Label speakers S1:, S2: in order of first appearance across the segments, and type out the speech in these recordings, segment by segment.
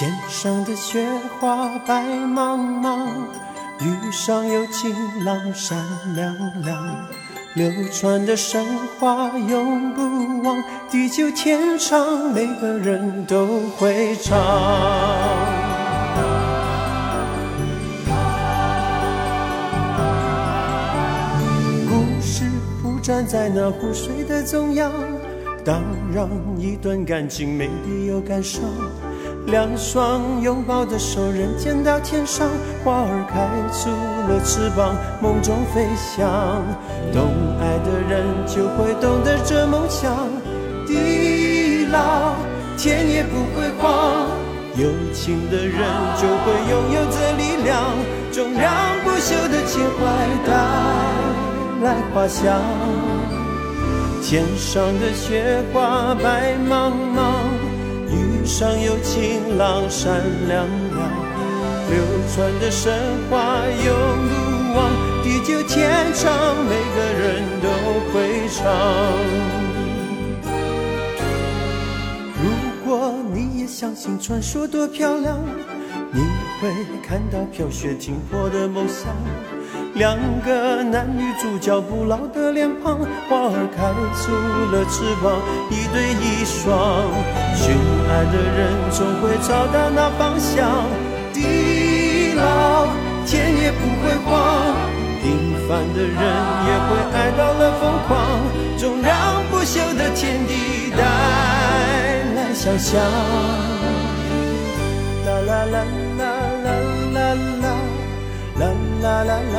S1: 天上的雪花白茫茫，雨上有晴朗闪亮亮。流传的神话永不忘，地久天长，每个人都会唱。故事不站在那湖水的中央，当然一段感情没必要感伤。两双拥抱的手，人间到天上，花儿开出了翅膀，梦中飞翔。懂爱的人就会懂得这梦想，地老天也不会荒。有情的人就会拥有这力量，终让不朽的情怀带来花香。天上的雪花白茫茫。上有晴朗闪亮亮，流传的神话永不忘，地久天长，每个人都会唱。如果你也相信传说多漂亮，你会看到飘雪停泊的梦想。两个男女主角不老的脸庞，花儿开出了翅膀，一对一双。寻爱的人总会找到那方向，地老天也不会荒。平凡的人也会爱到了疯狂，总让不朽的天地带来想象。啦啦啦啦啦啦啦。啦啦啦啦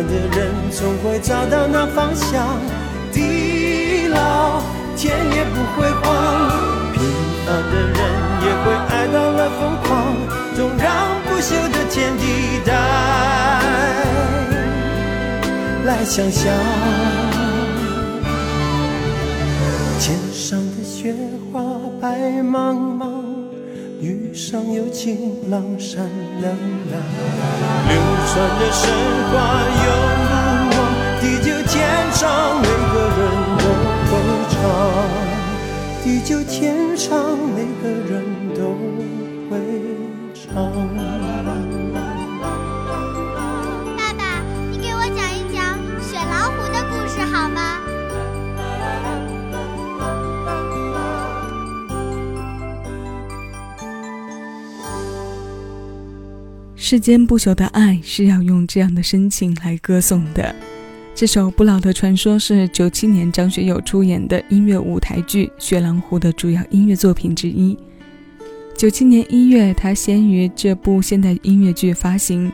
S1: 爱的人总会找到那方向，地老天也不会荒，平凡的人也会爱到了疯狂，总让不朽的天地带来想象。天上的雪花白茫茫，雨上有晴朗闪亮亮，流传的神话永不忘。地久天长，每个人都会唱。地久天长，每个人都会唱。
S2: 爸爸，你给我讲一讲雪老虎的故事好吗？
S3: 世间不朽的爱是要用这样的深情来歌颂的。这首不老的传说是九七年张学友出演的音乐舞台剧《雪狼湖》的主要音乐作品之一。九七年一月，他先于这部现代音乐剧发行，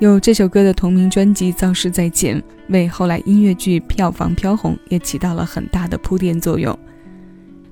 S3: 有这首歌的同名专辑《造势在前》，为后来音乐剧票房飘红也起到了很大的铺垫作用。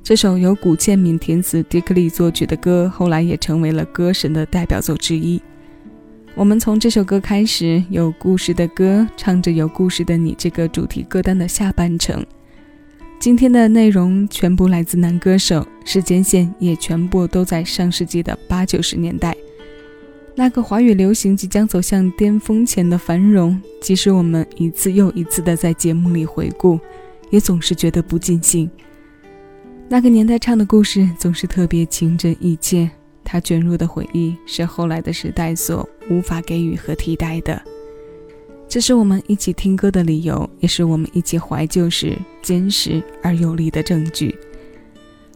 S3: 这首由古建敏填词、迪克利作曲的歌，后来也成为了歌神的代表作之一。我们从这首歌开始，有故事的歌，唱着有故事的你这个主题歌单的下半程。今天的内容全部来自男歌手，时间线也全部都在上世纪的八九十年代，那个华语流行即将走向巅峰前的繁荣。即使我们一次又一次的在节目里回顾，也总是觉得不尽兴。那个年代唱的故事总是特别情真意切。他卷入的回忆是后来的时代所无法给予和替代的，这是我们一起听歌的理由，也是我们一起怀旧时坚实而有力的证据。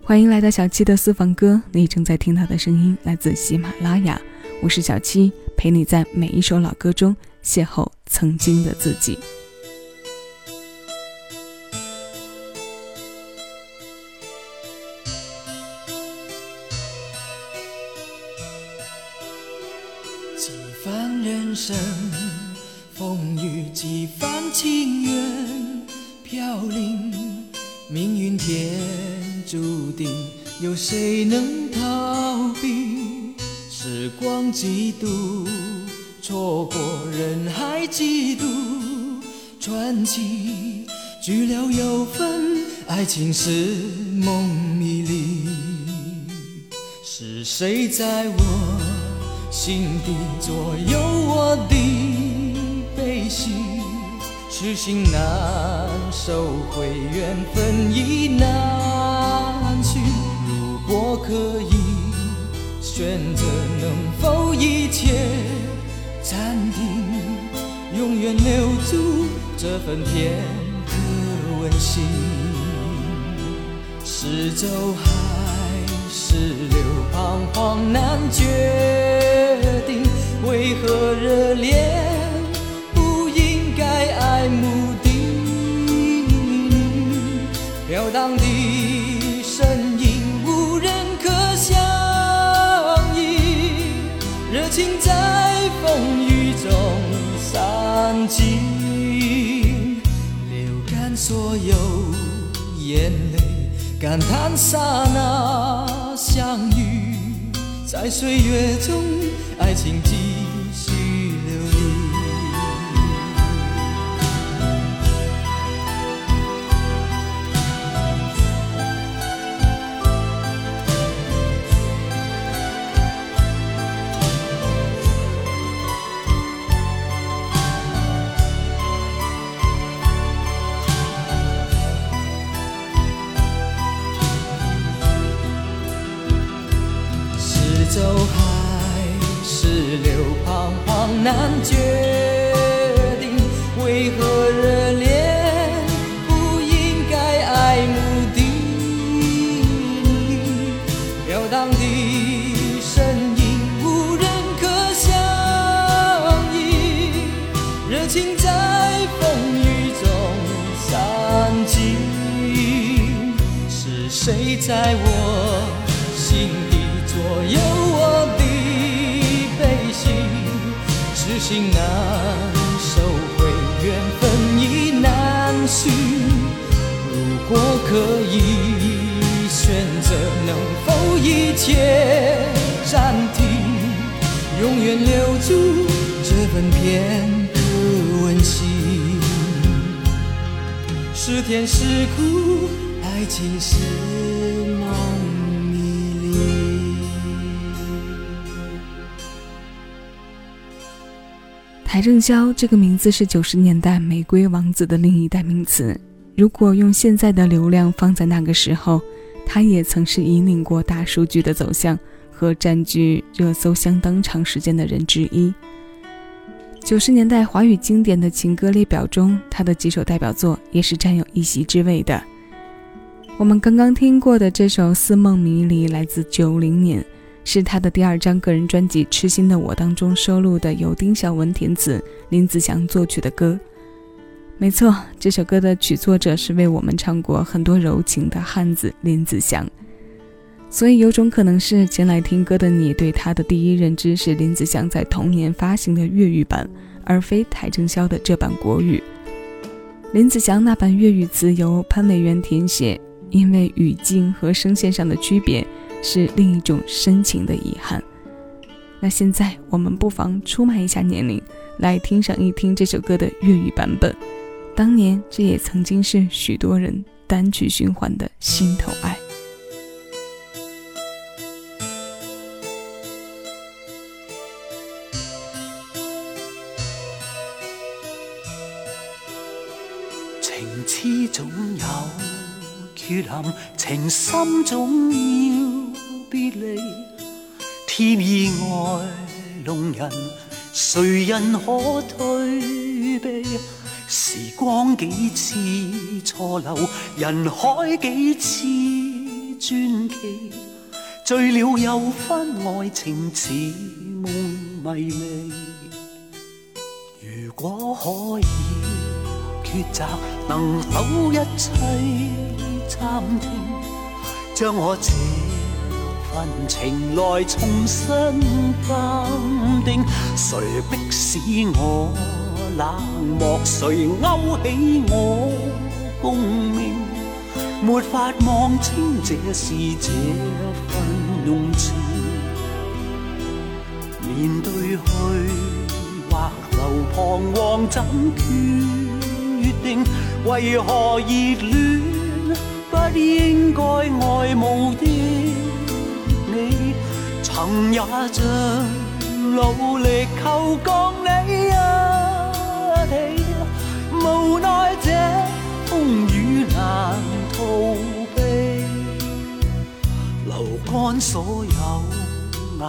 S3: 欢迎来到小七的私房歌，你正在听到的声音来自喜马拉雅，我是小七，陪你在每一首老歌中邂逅曾经的自己。
S4: 人生，风雨几番情缘，飘零，命运天注定，有谁能逃避？时光几度，错过人海几度，传奇聚了又分，爱情是梦迷离，是谁在我？心底左右我的悲喜，痴心难收回，缘分已难续。如果可以选择，能否一切暂停，永远留住这份片刻温馨？是走还是留，彷徨难决定。为何热恋不应该爱慕的飘荡的身影，无人可相依。热情在风雨中散尽，流干所有眼泪，感叹刹那相遇，在岁月中，爱情情在风雨中散尽，是谁在我心底左右我的悲喜？痴？心难收回，缘分已难续。如果可以选择，能否一切暂停，永远留住这份片刻温馨？是甜是苦，爱情是梦。
S3: 邰正宵这个名字是九十年代玫瑰王子的另一代名词。如果用现在的流量放在那个时候，他也曾是引领过大数据的走向和占据热搜相当长时间的人之一。九十年代华语经典的情歌列表中，他的几首代表作也是占有一席之位的。我们刚刚听过的这首《似梦迷离》来自九零年。是他的第二张个人专辑《痴心的我》当中收录的，由丁晓文填词、林子祥作曲的歌。没错，这首歌的曲作者是为我们唱过很多柔情的汉子林子祥。所以有种可能是前来听歌的你对他的第一认知是林子祥在同年发行的粤语版，而非邰正宵的这版国语。林子祥那版粤语词由潘美元填写，因为语境和声线上的区别。是另一种深情的遗憾。那现在我们不妨出卖一下年龄，来听上一听这首歌的粤语版本。当年这也曾经是许多人单曲循环的心头爱。
S5: 情深总要。别离，天意外弄人，谁人可退避？时光几次错流，人海几次传奇，醉了又分爱情似梦迷离。如果可以抉择，能否一切将我这份情来重新鉴定？谁迫使我冷漠？谁勾起我共鸣？没法望清这是这份用情，面对去或留彷徨怎决定？为何热恋不应该爱慕的你，曾也像努力求降你一起，无奈这风雨难。逃避，流干所有眼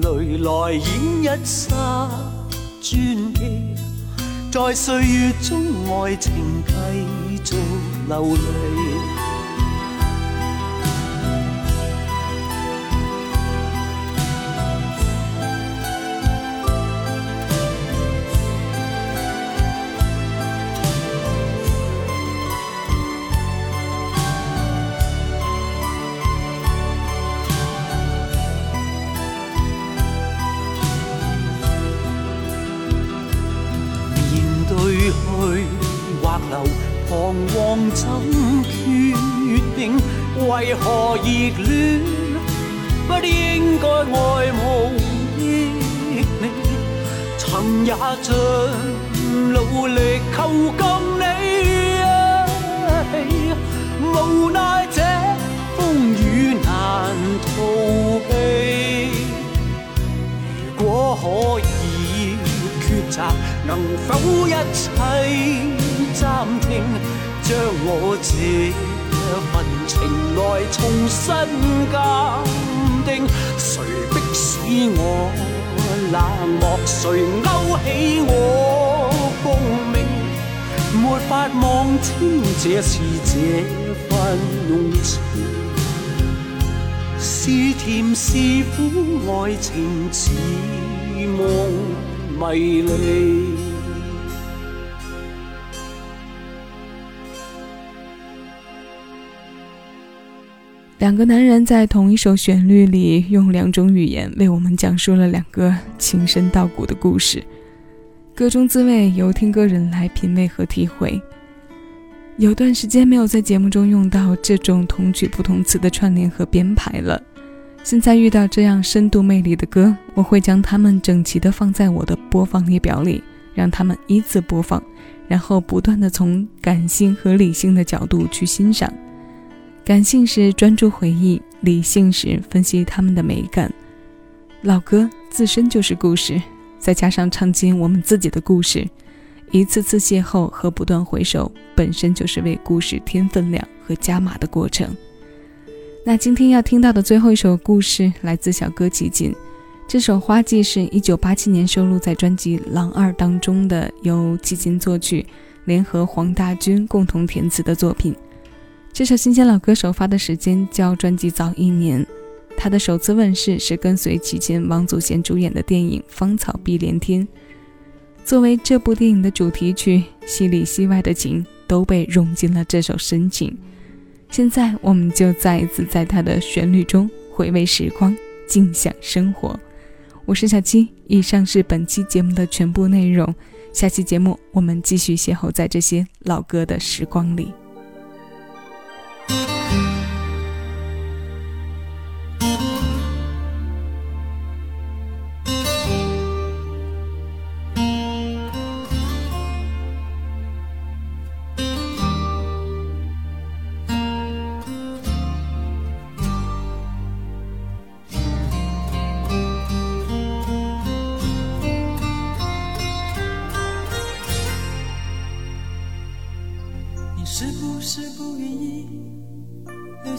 S5: 泪来演一刹传奇，在岁月中爱情继续流离。热恋不应该爱慕的你？曾也尽努力求跟你一起，无奈这风雨难逃避。如果可以抉择，能否一切暂停？将我这这份情来重新鉴定，谁迫使我冷漠？谁勾起我共鸣？没法望清这是这份浓情，是甜是苦，爱情似梦迷离。
S3: 两个男人在同一首旋律里，用两种语言为我们讲述了两个情深到骨的故事。歌中滋味由听歌人来品味和体会。有段时间没有在节目中用到这种同曲不同词的串联和编排了。现在遇到这样深度魅力的歌，我会将它们整齐地放在我的播放列表里，让它们依次播放，然后不断地从感性和理性的角度去欣赏。感性时专注回忆，理性时分析他们的美感。老歌自身就是故事，再加上唱进我们自己的故事，一次次邂逅和不断回首，本身就是为故事添分量和加码的过程。那今天要听到的最后一首故事来自小歌齐锦，这首《花季》是一九八七年收录在专辑《狼二》当中的，由齐锦作曲，联合黄大军共同填词的作品。这首新鲜老歌首发的时间较专辑早一年，他的首次问世是跟随其前王祖贤主演的电影《芳草碧连天》，作为这部电影的主题曲，戏里戏外的情都被融进了这首深情。现在，我们就再一次在它的旋律中回味时光，尽享生活。我是小七，以上是本期节目的全部内容。下期节目我们继续邂逅在这些老歌的时光里。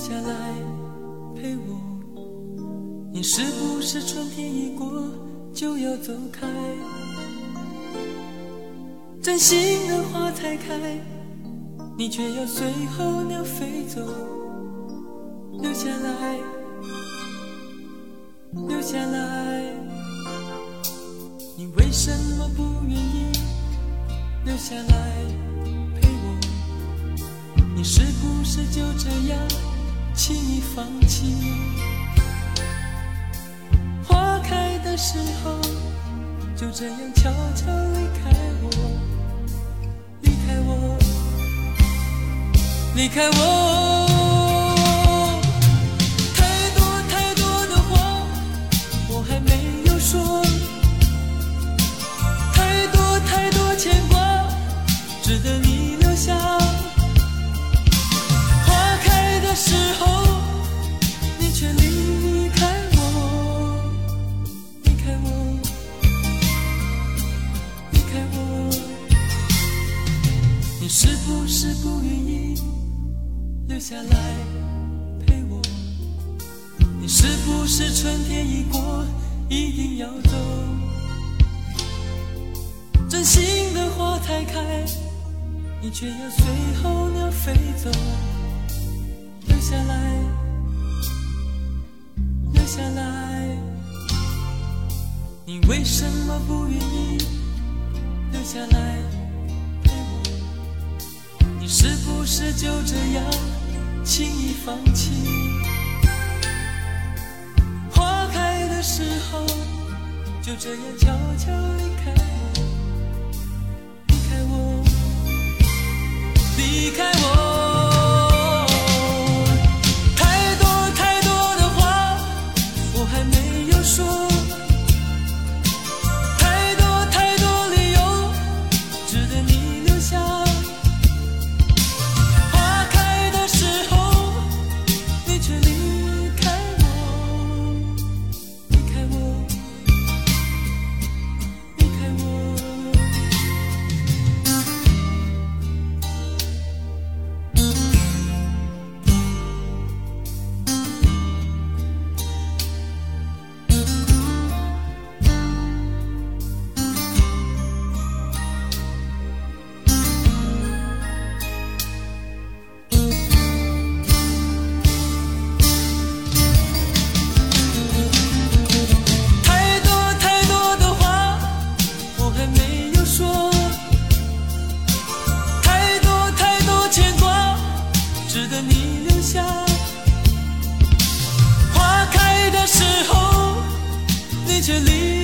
S3: 下来陪我。
S4: 你是不是春天一过就要走开？真心的花才开，你却要随候鸟飞走。
S6: 留下来，留下来。你为什么不愿意留下来陪我？你是不是就这样轻易放弃？花开的时候，就这样悄悄离开我，离开我，离开我。是不是不愿意留下来陪我？你是不是春天一过，一定要走？真心的花才开，你却要随候鸟飞走。留下来，留下来，你为什么不愿意留下来？你是不是就这样轻易放弃？花开的时候，就这样悄悄离开我。离开我，离开我。这里。